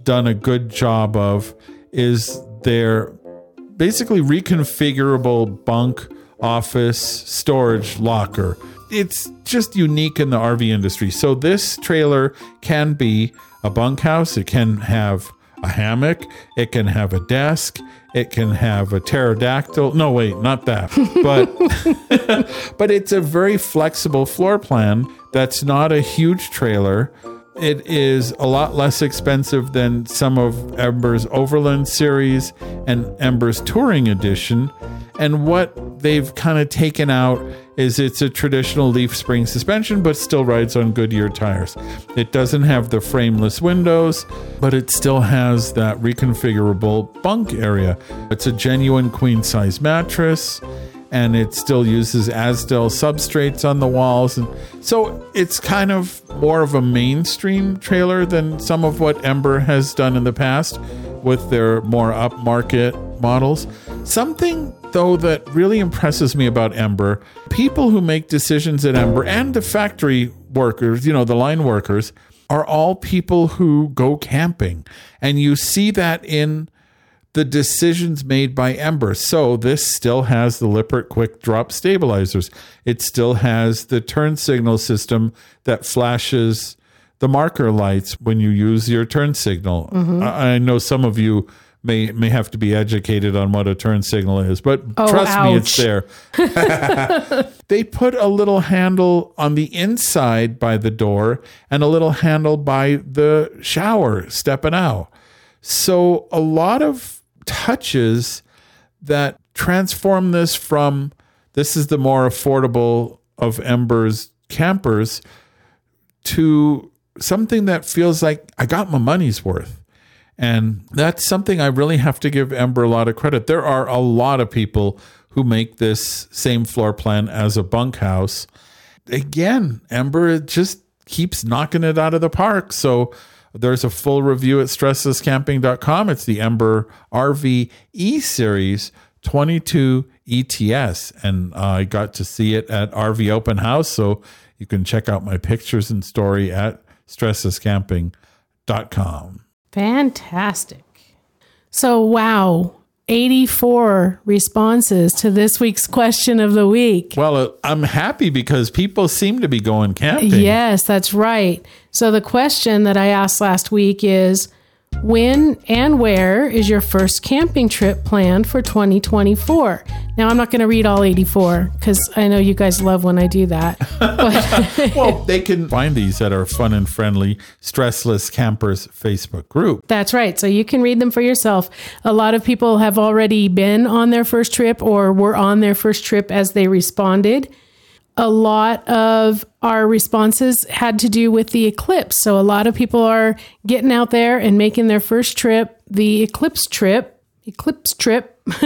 done a good job of is their basically reconfigurable bunk office storage locker. It's just unique in the RV industry. So this trailer can be a bunkhouse, it can have a hammock, it can have a desk, it can have a pterodactyl. No, wait, not that. But but it's a very flexible floor plan that's not a huge trailer. It is a lot less expensive than some of Ember's Overland series and Ember's Touring Edition. And what they've kind of taken out is it's a traditional leaf spring suspension, but still rides on Goodyear tires. It doesn't have the frameless windows, but it still has that reconfigurable bunk area. It's a genuine queen size mattress and it still uses Azdel substrates on the walls. And so it's kind of more of a mainstream trailer than some of what Ember has done in the past with their more upmarket models. Something though that really impresses me about Ember, people who make decisions at Ember and the factory workers, you know, the line workers, are all people who go camping. And you see that in the decisions made by Ember. So this still has the Lippert quick drop stabilizers. It still has the turn signal system that flashes the marker lights when you use your turn signal. Mm-hmm. I, I know some of you may may have to be educated on what a turn signal is, but Oh, trust me, it's there. they put a little handle on the inside by the door and a little handle by the shower stepping out. So a lot of touches that transform this from this is the more affordable of Ember's campers to something that feels like I got my money's worth. And that's something I really have to give Ember a lot of credit. There are a lot of people who make this same floor plan as a bunkhouse. Again, Ember just keeps knocking it out of the park. So there's a full review at stresslesscamping.com. It's the Ember RV E series 22 ETS. And uh, I got to see it at RV Open House. So you can check out my pictures and story at stresslesscamping.com. Fantastic. So, wow, 84 responses to this week's question of the week. Well, uh, I'm happy because people seem to be going camping. Yes, that's right. So, the question that I asked last week is when and where is your first camping trip planned for 2024? Now, I'm not going to read all 84 because I know you guys love when I do that. But well, they can find these at our fun and friendly Stressless Campers Facebook group. That's right. So you can read them for yourself. A lot of people have already been on their first trip or were on their first trip as they responded a lot of our responses had to do with the eclipse. So a lot of people are getting out there and making their first trip, the eclipse trip, eclipse trip.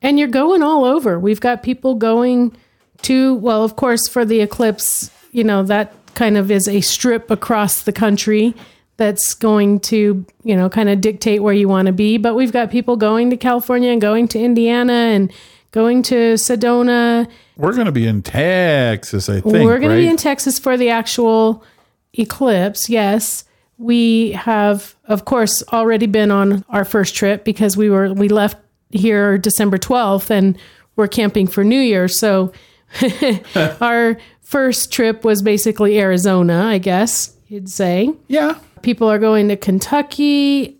and you're going all over. We've got people going to, well, of course, for the eclipse, you know, that kind of is a strip across the country that's going to, you know, kind of dictate where you want to be. But we've got people going to California and going to Indiana and going to Sedona. We're going to be in Texas, I think. We're going right? to be in Texas for the actual eclipse. Yes. We have, of course, already been on our first trip because we were we left here December 12th and we're camping for New Year. So our first trip was basically Arizona, I guess you'd say. Yeah. People are going to Kentucky.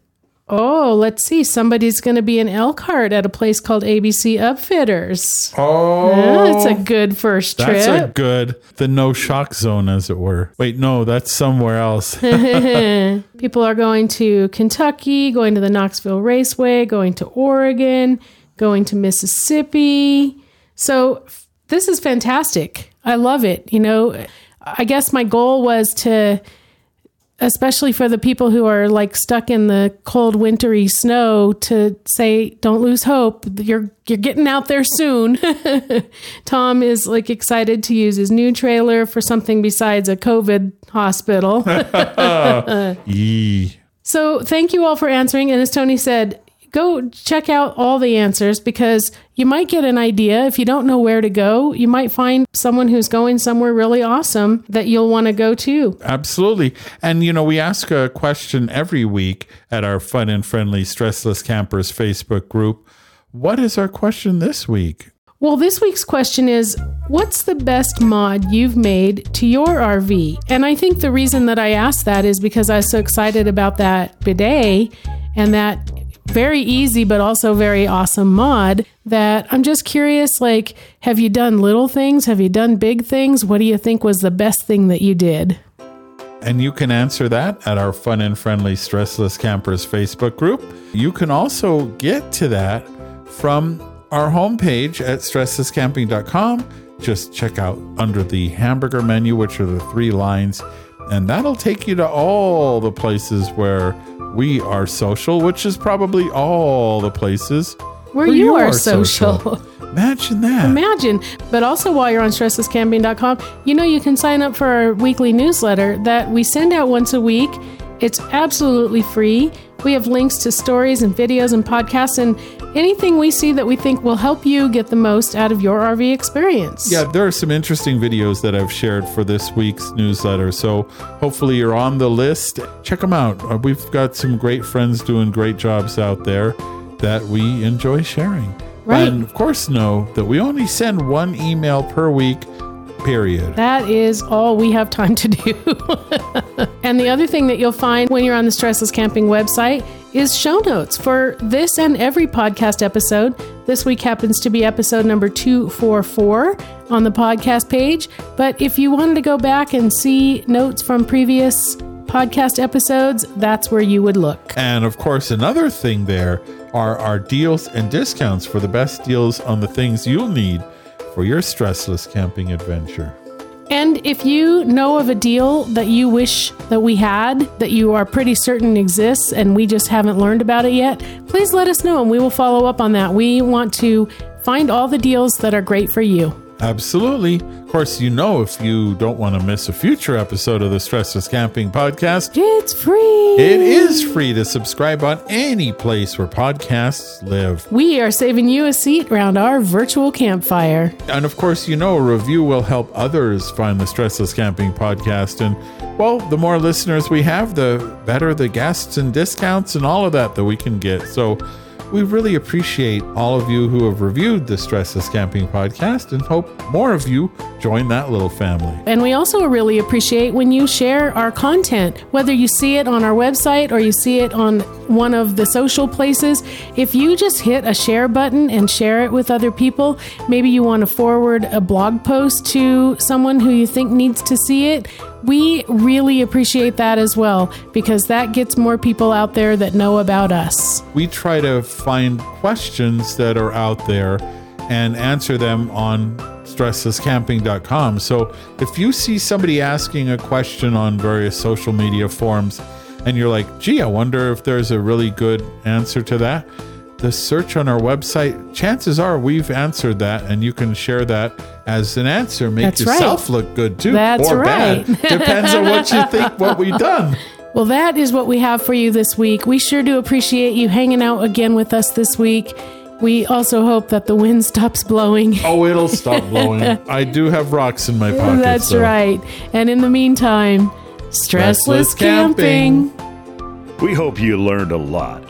Oh, let's see. Somebody's going to be in Elkhart at a place called ABC Upfitters. Oh, That's a good first trip. that's a good, the no shock zone, as it were. Wait, no, that's somewhere else. People are going to Kentucky, going to the Knoxville Raceway, going to Oregon, going to Mississippi. So this is fantastic. I love it. You know, I guess my goal was to especially for the people who are like stuck in the cold wintry snow to say don't lose hope. You're you're getting out there soon. Tom is like excited to use his new trailer for something besides a covid hospital. So thank you all for answering. And as tony said go check out all the answers because you might get an idea if you don't know where to go you might find someone who's going somewhere really awesome that you'll want to go to Absolutely. And, you know, we ask a question every week at our fun and friendly Stressless Campers Facebook group. What is our question this week? Well, this week's question is What's the best mod you've made to your RV? And I think the reason that I asked that is because I was so excited about that bidet and that very easy but also very awesome mod that I'm just curious like have you done little things have you done big things what do you think was the best thing that you did And you can answer that at our fun and friendly Stressless Campers Facebook group. You can also get to that from our homepage at stresslesscamping.com. Just check out under the hamburger menu, which are the three lines, and that'll take you to all the places where we are social, which is probably all the places where, you, are, social. Imagine that. Imagine. But also, while you're on stresslesscamping.com, you know you can sign up for our weekly newsletter that we send out once a week. It's absolutely free. We have links to stories and videos and podcasts and anything we see that we think will help you get the most out of your RV experience. Yeah, there are some interesting videos that I've shared for this week's newsletter. So hopefully you're on the list. Check them out. Uh, We've got some great friends doing great jobs out there that we enjoy sharing. Right. And of course, know that we only send one email per week, period. That is all we have time to do. and the other thing that you'll find when you're on the Stressless Camping website is show notes for this and every podcast episode. This week happens to be episode number 244 on the podcast page. But if you wanted to go back and see notes from previous podcast episodes, that's where you would look. And of course, another thing there are our deals and discounts for the best deals on the things you'll need for your stressless camping adventure. And if you know of a deal that you wish that we had, that you are pretty certain exists, and we just haven't learned about it yet, please let us know and we will follow up on that. We want to find all the deals that are great for you. Absolutely. Of course, you know if you don't want to miss a future episode of the Stressless Camping Podcast, It's free. it is free to subscribe on any place where podcasts live. We are saving you a seat around our virtual campfire. And of course, you know a review will help others find the Stressless Camping Podcast. And well, the more listeners we have, the better the guests and discounts and all of that that we can get. So we really appreciate all of you who have reviewed the Stressless Camping Podcast and hope more of you join that little family. And we also really appreciate when you share our content, whether you see it on our website or you see it on one of the social places. If you just hit a share button and share it with other people, maybe you want to forward a blog post to someone who you think needs to see it. We really appreciate that as well because that gets more people out there that know about us. we try to find questions that are out there and answer them on stresslesscamping.com. So if you see somebody asking a question on various social media forums and you're like, gee, I wonder if there's a really good answer to that, the search on our website, chances are we've answered that and you can share that as an answer. Make That's right. yourself look good too. That's or right. bad. Depends on what you think what we've done. Well, that is what we have for you this week. We sure do appreciate you hanging out again with us this week. We also hope that the wind stops blowing. Oh, it'll stop blowing. I do have rocks in my pocket. That's though. right. And in the meantime, stressless, Stressless camping. camping. We hope you learned a lot